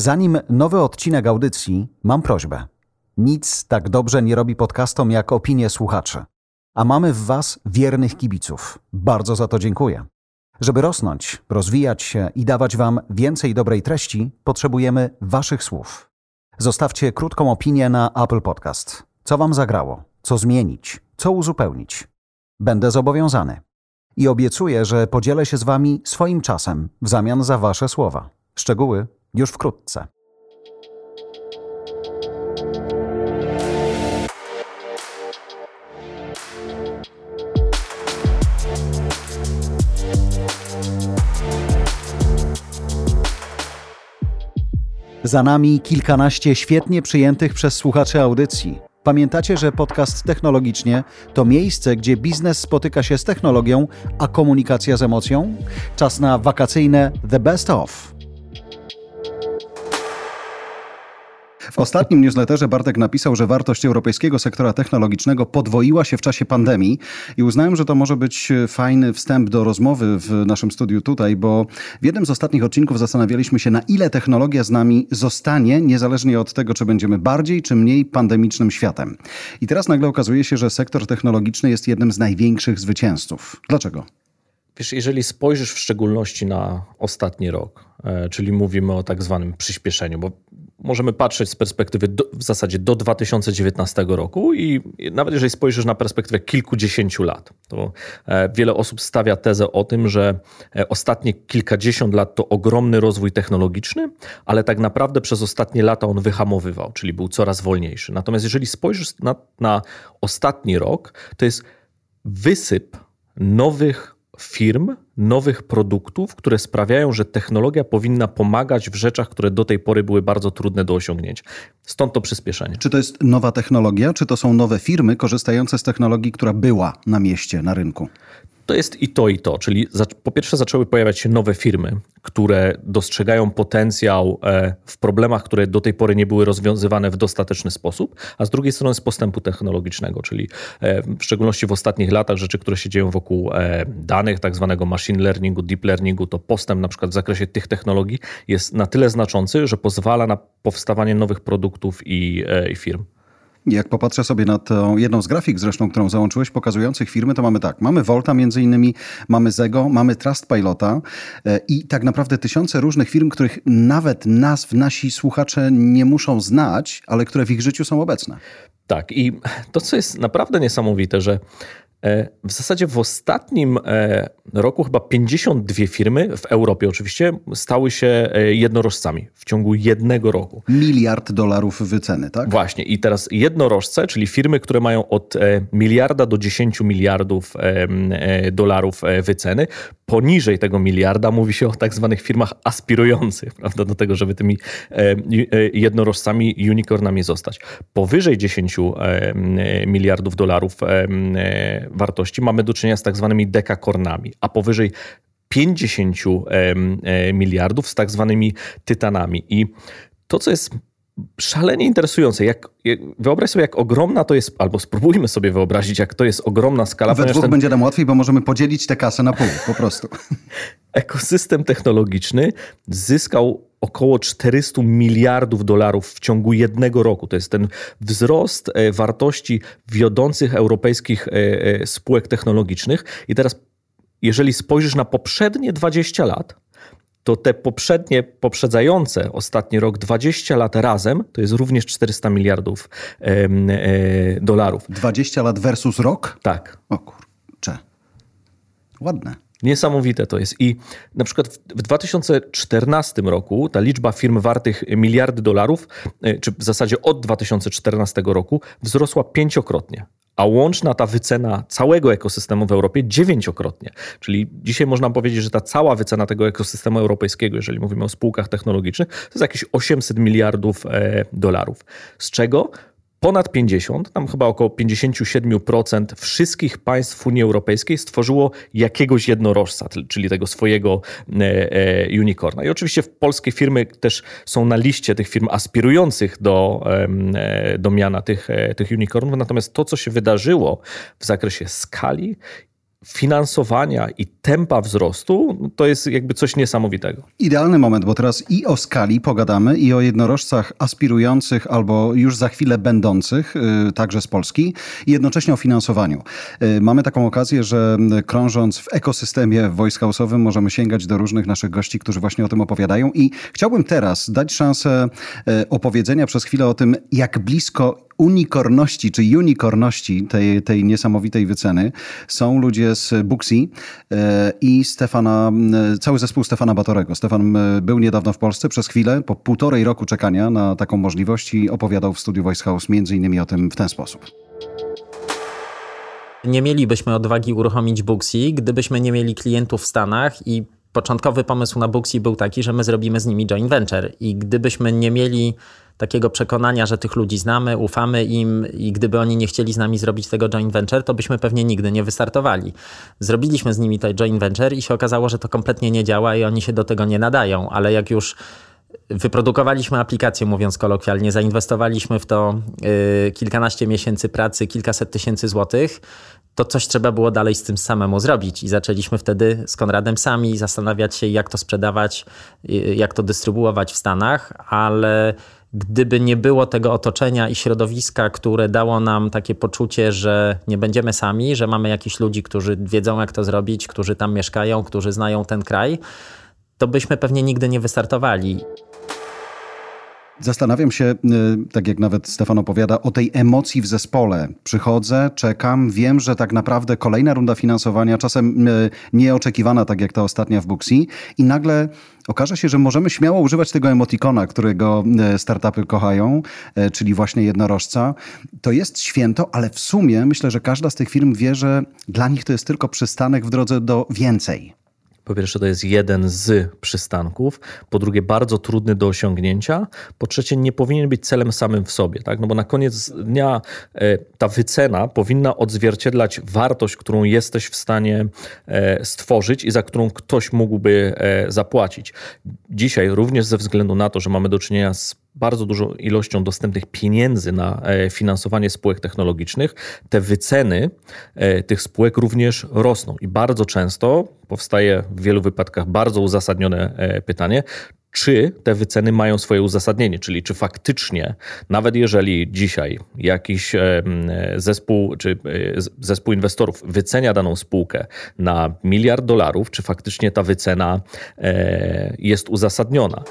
Zanim nowy odcinek audycji, mam prośbę. Nic tak dobrze nie robi podcastom jak opinie słuchaczy. A mamy w Was wiernych kibiców. Bardzo za to dziękuję. Żeby rosnąć, rozwijać się i dawać Wam więcej dobrej treści, potrzebujemy Waszych słów. Zostawcie krótką opinię na Apple Podcast. Co Wam zagrało? Co zmienić? Co uzupełnić? Będę zobowiązany. I obiecuję, że podzielę się z Wami swoim czasem w zamian za Wasze słowa. Szczegóły już wkrótce. Za nami kilkanaście świetnie przyjętych przez słuchaczy audycji. Pamiętacie, że podcast Technologicznie to miejsce, gdzie biznes spotyka się z technologią, a komunikacja z emocją? Czas na wakacyjne The Best of. W ostatnim newsletterze Bartek napisał, że wartość europejskiego sektora technologicznego podwoiła się w czasie pandemii i uznałem, że to może być fajny wstęp do rozmowy w naszym studiu tutaj, bo w jednym z ostatnich odcinków zastanawialiśmy się, na ile technologia z nami zostanie, niezależnie od tego, czy będziemy bardziej czy mniej pandemicznym światem. I teraz nagle okazuje się, że sektor technologiczny jest jednym z największych zwycięzców. Dlaczego? Wiesz, jeżeli spojrzysz w szczególności na ostatni rok, e, czyli mówimy o tak zwanym przyspieszeniu, bo możemy patrzeć z perspektywy do, w zasadzie do 2019 roku i nawet jeżeli spojrzysz na perspektywę kilkudziesięciu lat, to e, wiele osób stawia tezę o tym, że e, ostatnie kilkadziesiąt lat to ogromny rozwój technologiczny, ale tak naprawdę przez ostatnie lata on wyhamowywał, czyli był coraz wolniejszy. Natomiast jeżeli spojrzysz na, na ostatni rok, to jest wysyp nowych firm, nowych produktów, które sprawiają, że technologia powinna pomagać w rzeczach, które do tej pory były bardzo trudne do osiągnięcia. Stąd to przyspieszenie. Czy to jest nowa technologia, czy to są nowe firmy korzystające z technologii, która była na mieście, na rynku? To jest i to, i to. Czyli po pierwsze zaczęły pojawiać się nowe firmy, które dostrzegają potencjał e, w problemach, które do tej pory nie były rozwiązywane w dostateczny sposób, a z drugiej strony z postępu technologicznego, czyli e, w szczególności w ostatnich latach rzeczy, które się dzieją wokół e, danych, tak zwanego machine learningu, deep learningu, to postęp na przykład w zakresie tych technologii jest na tyle znaczący, że pozwala na powstawanie nowych produktów i, i firm. Jak popatrzę sobie na tą jedną z grafik zresztą, którą załączyłeś, pokazujących firmy, to mamy tak, mamy Volta między innymi, mamy Zego, mamy Trustpilota e, i tak naprawdę tysiące różnych firm, których nawet nazw nasi słuchacze nie muszą znać, ale które w ich życiu są obecne. Tak i to, co jest naprawdę niesamowite, że w zasadzie w ostatnim e, roku chyba 52 firmy w Europie oczywiście stały się e, jednorożcami w ciągu jednego roku. Miliard dolarów wyceny, tak? Właśnie. I teraz jednorożce, czyli firmy, które mają od miliarda do 10 miliardów dolarów wyceny. Poniżej tego miliarda mówi się o tak zwanych firmach aspirujących prawda, do tego, żeby tymi jednorożcami, unicornami zostać. Powyżej 10 miliardów dolarów wartości mamy do czynienia z tak zwanymi dekakornami, a powyżej 50 miliardów z tak zwanymi tytanami. I to, co jest szalenie interesujące. Jak, jak, wyobraź sobie, jak ogromna to jest, albo spróbujmy sobie wyobrazić, jak to jest ogromna skala. We dwóch ten... będzie nam łatwiej, bo możemy podzielić tę kasę na pół, po prostu. Ekosystem technologiczny zyskał około 400 miliardów dolarów w ciągu jednego roku. To jest ten wzrost e, wartości wiodących europejskich e, e, spółek technologicznych. I teraz, jeżeli spojrzysz na poprzednie 20 lat, to te poprzednie, poprzedzające ostatni rok 20 lat razem to jest również 400 miliardów e, e, dolarów. 20 lat versus rok? Tak. O kurczę. Ładne. Niesamowite to jest. I na przykład w 2014 roku ta liczba firm wartych miliardy dolarów, e, czy w zasadzie od 2014 roku, wzrosła pięciokrotnie a łączna ta wycena całego ekosystemu w Europie dziewięciokrotnie. Czyli dzisiaj można powiedzieć, że ta cała wycena tego ekosystemu europejskiego, jeżeli mówimy o spółkach technologicznych, to jest jakieś 800 miliardów e, dolarów. Z czego ponad 50, tam chyba około 57% wszystkich państw Unii Europejskiej stworzyło jakiegoś jednorożca, czyli tego swojego e, e, unicorna. I oczywiście polskie firmy też są na liście tych firm aspirujących do, do miana tych, tych unicornów, natomiast to, co się wydarzyło w zakresie skali finansowania i tempa wzrostu, no to jest jakby coś niesamowitego. Idealny moment, bo teraz i o skali pogadamy, i o jednorożcach aspirujących albo już za chwilę będących, yy, także z Polski, i jednocześnie o finansowaniu. Yy, mamy taką okazję, że krążąc w ekosystemie Voice House'owym możemy sięgać do różnych naszych gości, którzy właśnie o tym opowiadają i chciałbym teraz dać szansę yy, opowiedzenia przez chwilę o tym, jak blisko unikorności, czy unikorności tej, tej niesamowitej wyceny są ludzie z Booksy e, i Stefana, e, cały zespół Stefana Batorego. Stefan e, był niedawno w Polsce przez chwilę, po półtorej roku czekania na taką możliwość i opowiadał w studiu Voice House między innymi o tym w ten sposób. Nie mielibyśmy odwagi uruchomić Booksy, gdybyśmy nie mieli klientów w Stanach i początkowy pomysł na Booksy był taki, że my zrobimy z nimi joint venture i gdybyśmy nie mieli takiego przekonania, że tych ludzi znamy, ufamy im i gdyby oni nie chcieli z nami zrobić tego joint venture, to byśmy pewnie nigdy nie wystartowali. Zrobiliśmy z nimi to joint venture i się okazało, że to kompletnie nie działa i oni się do tego nie nadają, ale jak już wyprodukowaliśmy aplikację, mówiąc kolokwialnie, zainwestowaliśmy w to yy, kilkanaście miesięcy pracy, kilkaset tysięcy złotych, to coś trzeba było dalej z tym samemu zrobić. I zaczęliśmy wtedy z Konradem sami zastanawiać się, jak to sprzedawać, yy, jak to dystrybuować w Stanach, ale gdyby nie było tego otoczenia i środowiska, które dało nam takie poczucie, że nie będziemy sami, że mamy jakichś ludzi, którzy wiedzą, jak to zrobić, którzy tam mieszkają, którzy znają ten kraj, to byśmy pewnie nigdy nie wystartowali. Zastanawiam się, y, tak jak nawet Stefan opowiada, o tej emocji w zespole. Przychodzę, czekam, wiem, że tak naprawdę kolejna runda finansowania, czasem y, nieoczekiwana, tak jak ta ostatnia w Booksy, i nagle okaże się, że możemy śmiało używać tego emotikona, którego y, startupy kochają, czyli właśnie jednorożca. To jest święto, ale w sumie myślę, że każda z tych firm wie, że dla nich to jest tylko przystanek w drodze do więcej. Po pierwsze, to jest jeden z przystanków. Po drugie, bardzo trudny do osiągnięcia. Po trzecie, nie powinien być celem samym w sobie, tak? No bo na koniec dnia e, ta wycena powinna odzwierciedlać wartość, którą jesteś w stanie e, stworzyć i za którą ktoś mógłby e, zapłacić. Dzisiaj, również ze względu na to, że mamy do czynienia z bardzo dużą ilością dostępnych pieniędzy na e, finansowanie spółek technologicznych, te wyceny e, tych spółek również rosną. I bardzo często powstaje w wielu wypadkach bardzo uzasadnione e, pytanie, czy te wyceny mają swoje uzasadnienie, czyli czy faktycznie, nawet jeżeli dzisiaj jakiś zespół czy zespół inwestorów wycenia daną spółkę na miliard dolarów, czy faktycznie ta wycena jest uzasadniona.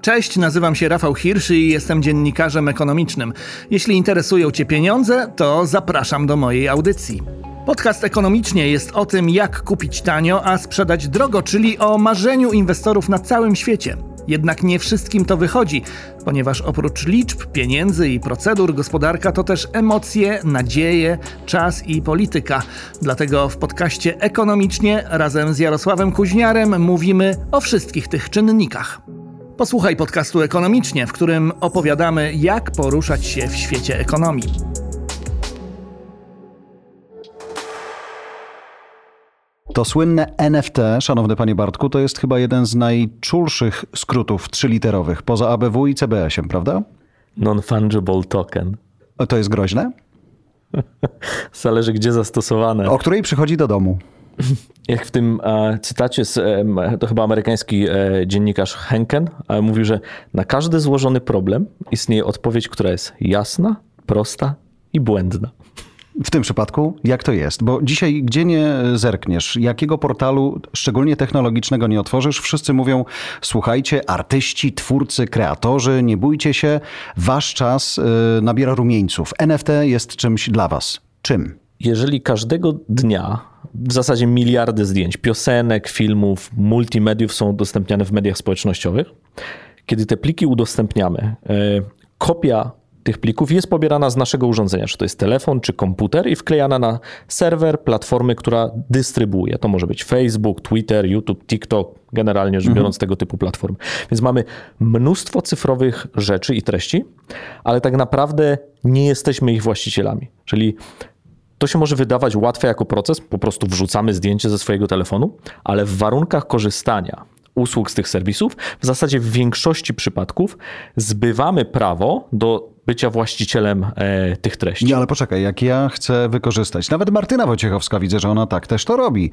Cześć, nazywam się Rafał Hirsch i jestem dziennikarzem ekonomicznym. Jeśli interesują Cię pieniądze, to zapraszam do mojej audycji. Podcast ekonomicznie jest o tym, jak kupić tanio, a sprzedać drogo, czyli o marzeniu inwestorów na całym świecie. Jednak nie wszystkim to wychodzi, ponieważ oprócz liczb, pieniędzy i procedur, gospodarka to też emocje, nadzieje, czas i polityka. Dlatego w podcaście Ekonomicznie razem z Jarosławem Kuźniarem mówimy o wszystkich tych czynnikach. Posłuchaj podcastu Ekonomicznie, w którym opowiadamy, jak poruszać się w świecie ekonomii. To słynne NFT, szanowny panie Bartku, to jest chyba jeden z najczulszych skrótów trzyliterowych, poza ABW i CBS-iem, prawda? Non-fungible token. To jest groźne? Zależy, gdzie zastosowane. O której przychodzi do domu? Jak w tym e, cytacie, z, e, to chyba amerykański e, dziennikarz Henken mówił, że na każdy złożony problem istnieje odpowiedź, która jest jasna, prosta i błędna. W tym przypadku jak to jest? Bo dzisiaj gdzie nie zerkniesz, jakiego portalu, szczególnie technologicznego, nie otworzysz, wszyscy mówią: słuchajcie, artyści, twórcy, kreatorzy, nie bójcie się, wasz czas y, nabiera rumieńców. NFT jest czymś dla was. Czym? Jeżeli każdego dnia w zasadzie miliardy zdjęć, piosenek, filmów, multimediów są udostępniane w mediach społecznościowych, kiedy te pliki udostępniamy, e, kopia tych plików jest pobierana z naszego urządzenia, czy to jest telefon, czy komputer i wklejana na serwer platformy, która dystrybuuje. To może być Facebook, Twitter, YouTube, TikTok, generalnie rzecz mhm. biorąc mhm. tego typu platformy. Więc mamy mnóstwo cyfrowych rzeczy i treści, ale tak naprawdę nie jesteśmy ich właścicielami. Czyli to się może wydawać łatwe jako proces, po prostu wrzucamy zdjęcie ze swojego telefonu, ale w warunkach korzystania usług z tych serwisów, w zasadzie w większości przypadków zbywamy prawo do bycia właścicielem e, tych treści. Nie, ale poczekaj, jak ja chcę wykorzystać, nawet Martyna Wojciechowska widzę, że ona tak też to robi,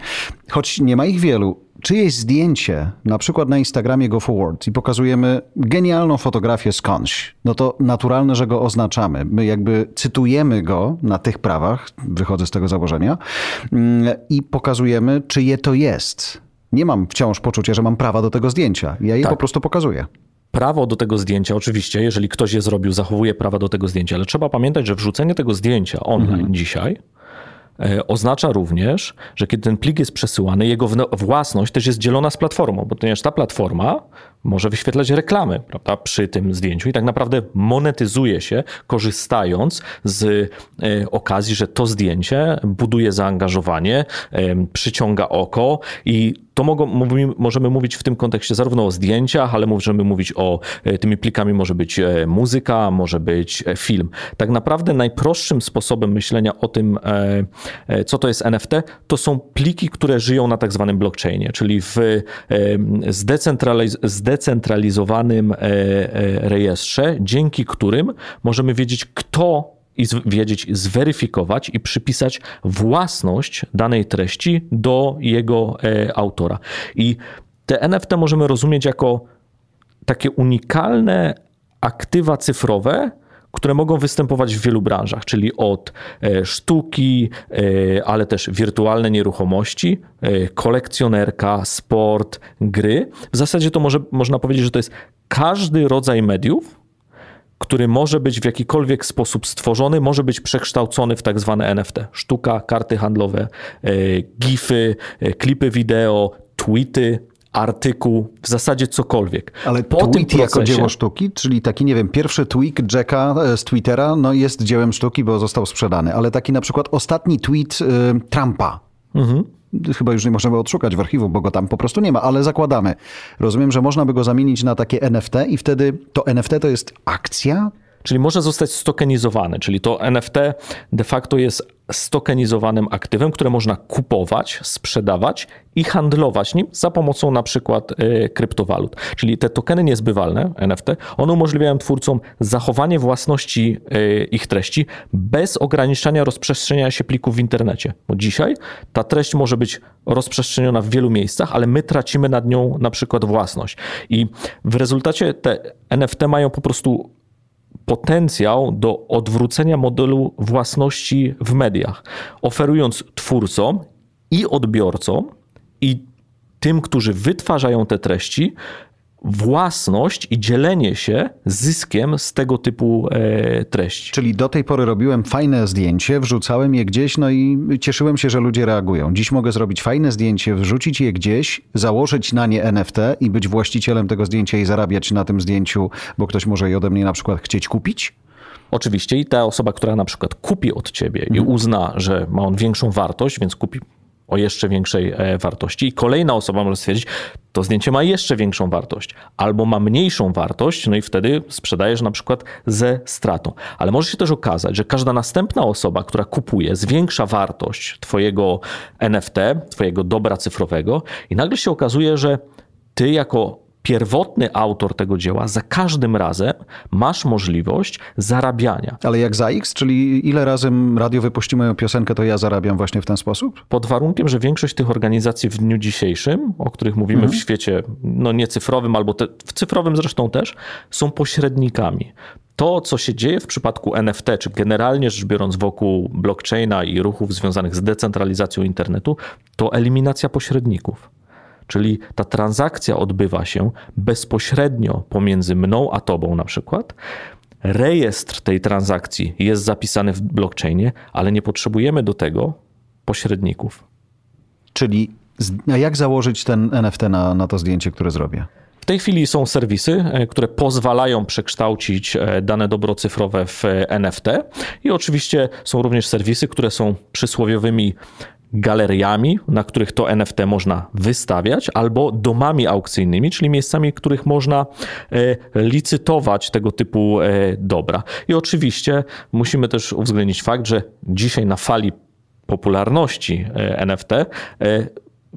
choć nie ma ich wielu. Czyjeś zdjęcie, na przykład na Instagramie Go Forward i pokazujemy genialną fotografię skądś, no to naturalne, że go oznaczamy. My jakby cytujemy go na tych prawach, wychodzę z tego założenia, mm, i pokazujemy, czyje to jest. Nie mam wciąż poczucia, że mam prawa do tego zdjęcia. Ja je Tak. po prostu pokazuję. Prawo do tego zdjęcia, oczywiście, jeżeli ktoś je zrobił, zachowuje prawa do tego zdjęcia, ale trzeba pamiętać, że wrzucenie tego zdjęcia online dzisiaj e, oznacza również, że kiedy ten plik jest przesyłany, jego własność też jest dzielona z platformą, bo ponieważ ta platforma może wyświetlać reklamy prawda, przy tym zdjęciu i tak naprawdę monetyzuje się, korzystając z e, okazji, że to zdjęcie buduje zaangażowanie, em, przyciąga oko i to mogą, możemy mówić w tym kontekście zarówno o zdjęciach, ale możemy mówić o e, tymi plikami może być e, muzyka, może być e, film. Tak naprawdę najprostszym sposobem myślenia o tym, e, e, co to jest NFT, to są pliki, które żyją na tak zwanym blockchainie, czyli w e, zdecentraliz- zdecentralizowanym e, e, rejestrze, dzięki którym możemy wiedzieć, kto i wiedzieć, zweryfikować i przypisać własność danej treści do jego e, autora. I te NFT możemy rozumieć jako takie unikalne aktywa cyfrowe, które mogą występować w wielu branżach, czyli od e, sztuki, e, ale też wirtualne nieruchomości, e, kolekcjonerka, sport, gry. W zasadzie to może, można powiedzieć, że to jest każdy rodzaj mediów, który może być w jakikolwiek sposób stworzony, może być przekształcony w tak zwane NFT. Sztuka, karty handlowe, gify, klipy wideo, tweety, artykuł, w zasadzie cokolwiek. Ale Po tym tweet jako procesie- dzieło sztuki, czyli taki, nie wiem, pierwszy tweet Jacka e, z Twittera, no jest dziełem sztuki, bo został sprzedany, ale taki na przykład ostatni tweet y, Trumpa. Chyba już nie możemy odszukać w archiwum, bo go tam po prostu nie ma, ale zakładamy. Rozumiem, że można by go zamienić na takie NFT i wtedy to NFT to jest akcja? Czyli może zostać stokenizowany, czyli to NFT de facto jest stokenizowanym aktywem, które można kupować, sprzedawać i handlować nim za pomocą na przykład e, kryptowalut. Czyli te tokeny niezbywalne, NFT, one umożliwiają twórcom zachowanie własności e, ich treści bez ograniczania rozprzestrzeniania się plików w internecie. Bo dzisiaj ta treść może być rozprzestrzeniona w wielu miejscach, ale my tracimy nad nią na przykład własność. I w rezultacie te NFT mają po prostu potencjał do odwrócenia modelu własności w mediach, oferując twórcom i odbiorcom i tym, którzy wytwarzają te treści, własność i dzielenie się zyskiem z tego typu e, treści. Czyli do tej pory robiłem fajne zdjęcie, wrzucałem je gdzieś, no i cieszyłem się, że ludzie reagują. Dziś mogę zrobić fajne zdjęcie, wrzucić je gdzieś, założyć na nie NFT i być właścicielem tego zdjęcia i zarabiać na tym zdjęciu, bo ktoś może je ode mnie na przykład chcieć kupić. Oczywiście i ta osoba, która na przykład kupi od ciebie i uzna, że ma on większą wartość, więc kupi o jeszcze większej e, wartości i kolejna osoba może stwierdzić, to zdjęcie ma jeszcze większą wartość albo ma mniejszą wartość, no i wtedy sprzedajesz na przykład ze stratą. Ale może się też okazać, że każda następna osoba, która kupuje, zwiększa wartość twojego NFT, twojego dobra cyfrowego i nagle się okazuje, że ty jako pierwotny autor tego dzieła za każdym razem masz możliwość zarabiania. Ale jak za X, czyli ile razy radio wypuści moją piosenkę, to ja zarabiam właśnie w ten sposób? Pod warunkiem, że większość tych organizacji w dniu dzisiejszym, o których mówimy w świecie no nie cyfrowym, albo te, w cyfrowym zresztą też, są pośrednikami. To, co się dzieje w przypadku NFT, czy generalnie rzecz biorąc wokół blockchaina i ruchów związanych z decentralizacją internetu, to eliminacja pośredników. Czyli ta transakcja odbywa się bezpośrednio pomiędzy mną a tobą na przykład. Rejestr tej transakcji jest zapisany w blockchainie, ale nie potrzebujemy do tego pośredników. Czyli jak założyć ten NFT na, na to zdjęcie, które zrobię? W tej chwili są serwisy, e, które pozwalają przekształcić e, dane dobro cyfrowe w e, NFT i oczywiście są również serwisy, które są przysłowiowymi galeriami, na których to NFT można wystawiać, albo domami aukcyjnymi, czyli miejscami, w których można e, licytować tego typu e, dobra. I oczywiście musimy też uwzględnić fakt, że dzisiaj na fali popularności e, NFT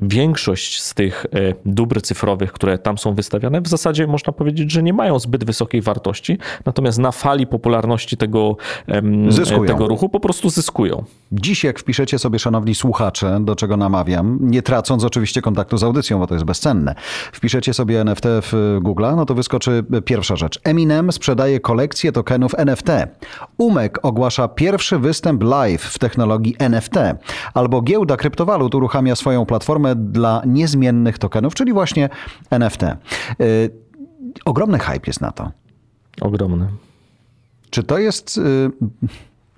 większość z tych e, dóbr cyfrowych, które tam są wystawiane, w zasadzie można powiedzieć, że nie mają zbyt wysokiej wartości, natomiast na fali popularności tego, tego ruchu po prostu zyskują. Dziś, jak wpiszecie sobie, szanowni słuchacze, do czego namawiam, nie tracąc oczywiście kontaktu z audycją, bo to jest bezcenne, wpiszecie sobie NFT w Google, no to wyskoczy pierwsza rzecz. Eminem sprzedaje kolekcję tokenów NFT. Umek ogłasza pierwszy występ live w technologii NFT. Albo giełda kryptowalut uruchamia swoją platformę dla niezmiennych tokenów, czyli właśnie NFT. Y, ogromny hype jest na to. Ogromny. Czy to jest, y,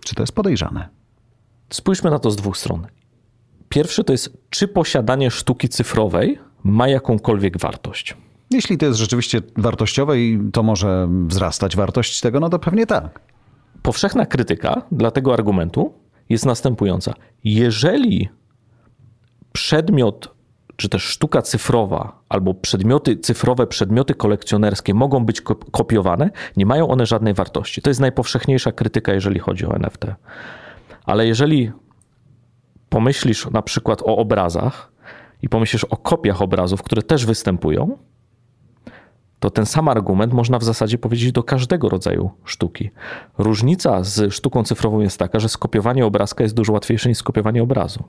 czy to jest podejrzane? Spójrzmy na to z dwóch stron. Pierwszy to jest, czy posiadanie sztuki cyfrowej ma jakąkolwiek wartość. Jeśli to jest rzeczywiście wartościowe i to może wzrastać wartość tego, no to pewnie tak. Powszechna krytyka dla tego argumentu jest następująca. Jeżeli przedmiot, czy też sztuka cyfrowa, albo przedmioty cyfrowe, przedmioty kolekcjonerskie mogą być kopiowane, nie mają one żadnej wartości. To jest najpowszechniejsza krytyka, jeżeli chodzi o NFT. Ale jeżeli pomyślisz na przykład o obrazach i pomyślisz o kopiach obrazów, które też występują, to ten sam argument można w zasadzie powiedzieć do każdego rodzaju sztuki. Różnica z sztuką cyfrową jest taka, że skopiowanie obrazka jest dużo łatwiejsze niż skopiowanie obrazu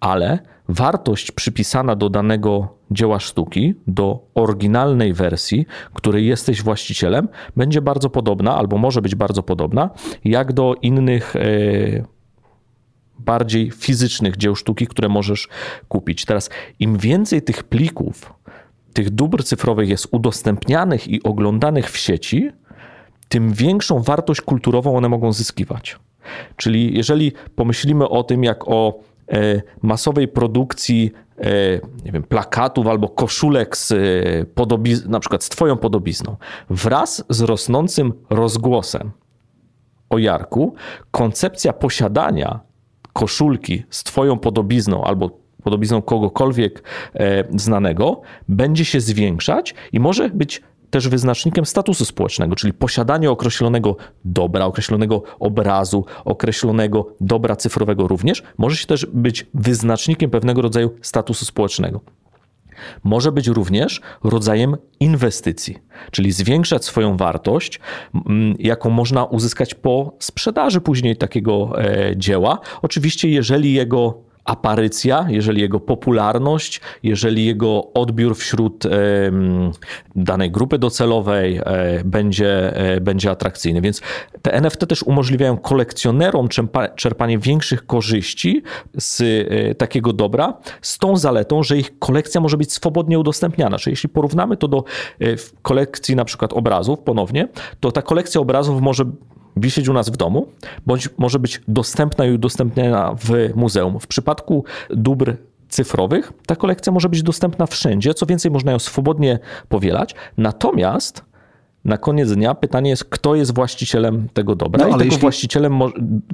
ale wartość przypisana do danego dzieła sztuki, do oryginalnej wersji, której jesteś właścicielem, będzie bardzo podobna, albo może być bardzo podobna, jak do innych. E, bardziej fizycznych dzieł sztuki, które możesz kupić. Teraz, im więcej tych plików, tych dóbr cyfrowych jest udostępnianych i oglądanych w sieci, tym większą wartość kulturową one mogą zyskiwać. Czyli jeżeli pomyślimy o tym jak o masowej produkcji e, nie wiem, plakatów albo koszulek z podobiz- na przykład z twoją podobizną, wraz z rosnącym rozgłosem o Jarku, koncepcja posiadania koszulki z twoją podobizną albo podobizną kogokolwiek e, znanego będzie się zwiększać i może być też wyznacznikiem statusu społecznego, czyli posiadanie określonego dobra, określonego obrazu, określonego dobra cyfrowego również, może się też być wyznacznikiem pewnego rodzaju statusu społecznego. Może być również rodzajem inwestycji, czyli zwiększać swoją wartość, jaką można uzyskać po sprzedaży później takiego e, dzieła. Oczywiście, jeżeli jego aparycja, jeżeli jego popularność, jeżeli jego odbiór wśród danej grupy docelowej e, będzie, e, będzie atrakcyjny. Więc te NFT też umożliwiają kolekcjonerom czerpanie większych korzyści z e, takiego dobra, z tą zaletą, że ich kolekcja może być swobodnie udostępniana. Czyli jeśli porównamy to do kolekcji na przykład obrazów ponownie, to ta kolekcja obrazów może wisieć u nas w domu, bądź może być dostępna i udostępniana w muzeum. W przypadku dóbr cyfrowych ta kolekcja może być dostępna wszędzie, co więcej można ją swobodnie powielać. Natomiast na koniec dnia pytanie jest, kto jest właścicielem tego dobra. No, I jeśli... właścicielem,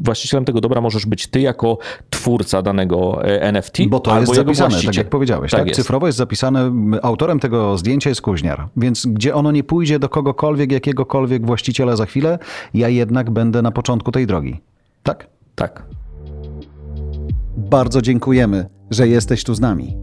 właścicielem tego dobra możesz być ty jako twórca danego e, NFT. Bo to jest zapisane, tak jak powiedziałeś. Tak, tak? Jest. Cyfrowo jest zapisane, autorem tego zdjęcia jest Kuźniar. Więc gdzie ono nie pójdzie do kogokolwiek, jakiegokolwiek właściciela za chwilę, ja jednak będę na początku tej drogi. Tak? Tak. Bardzo dziękujemy, że jesteś tu z nami.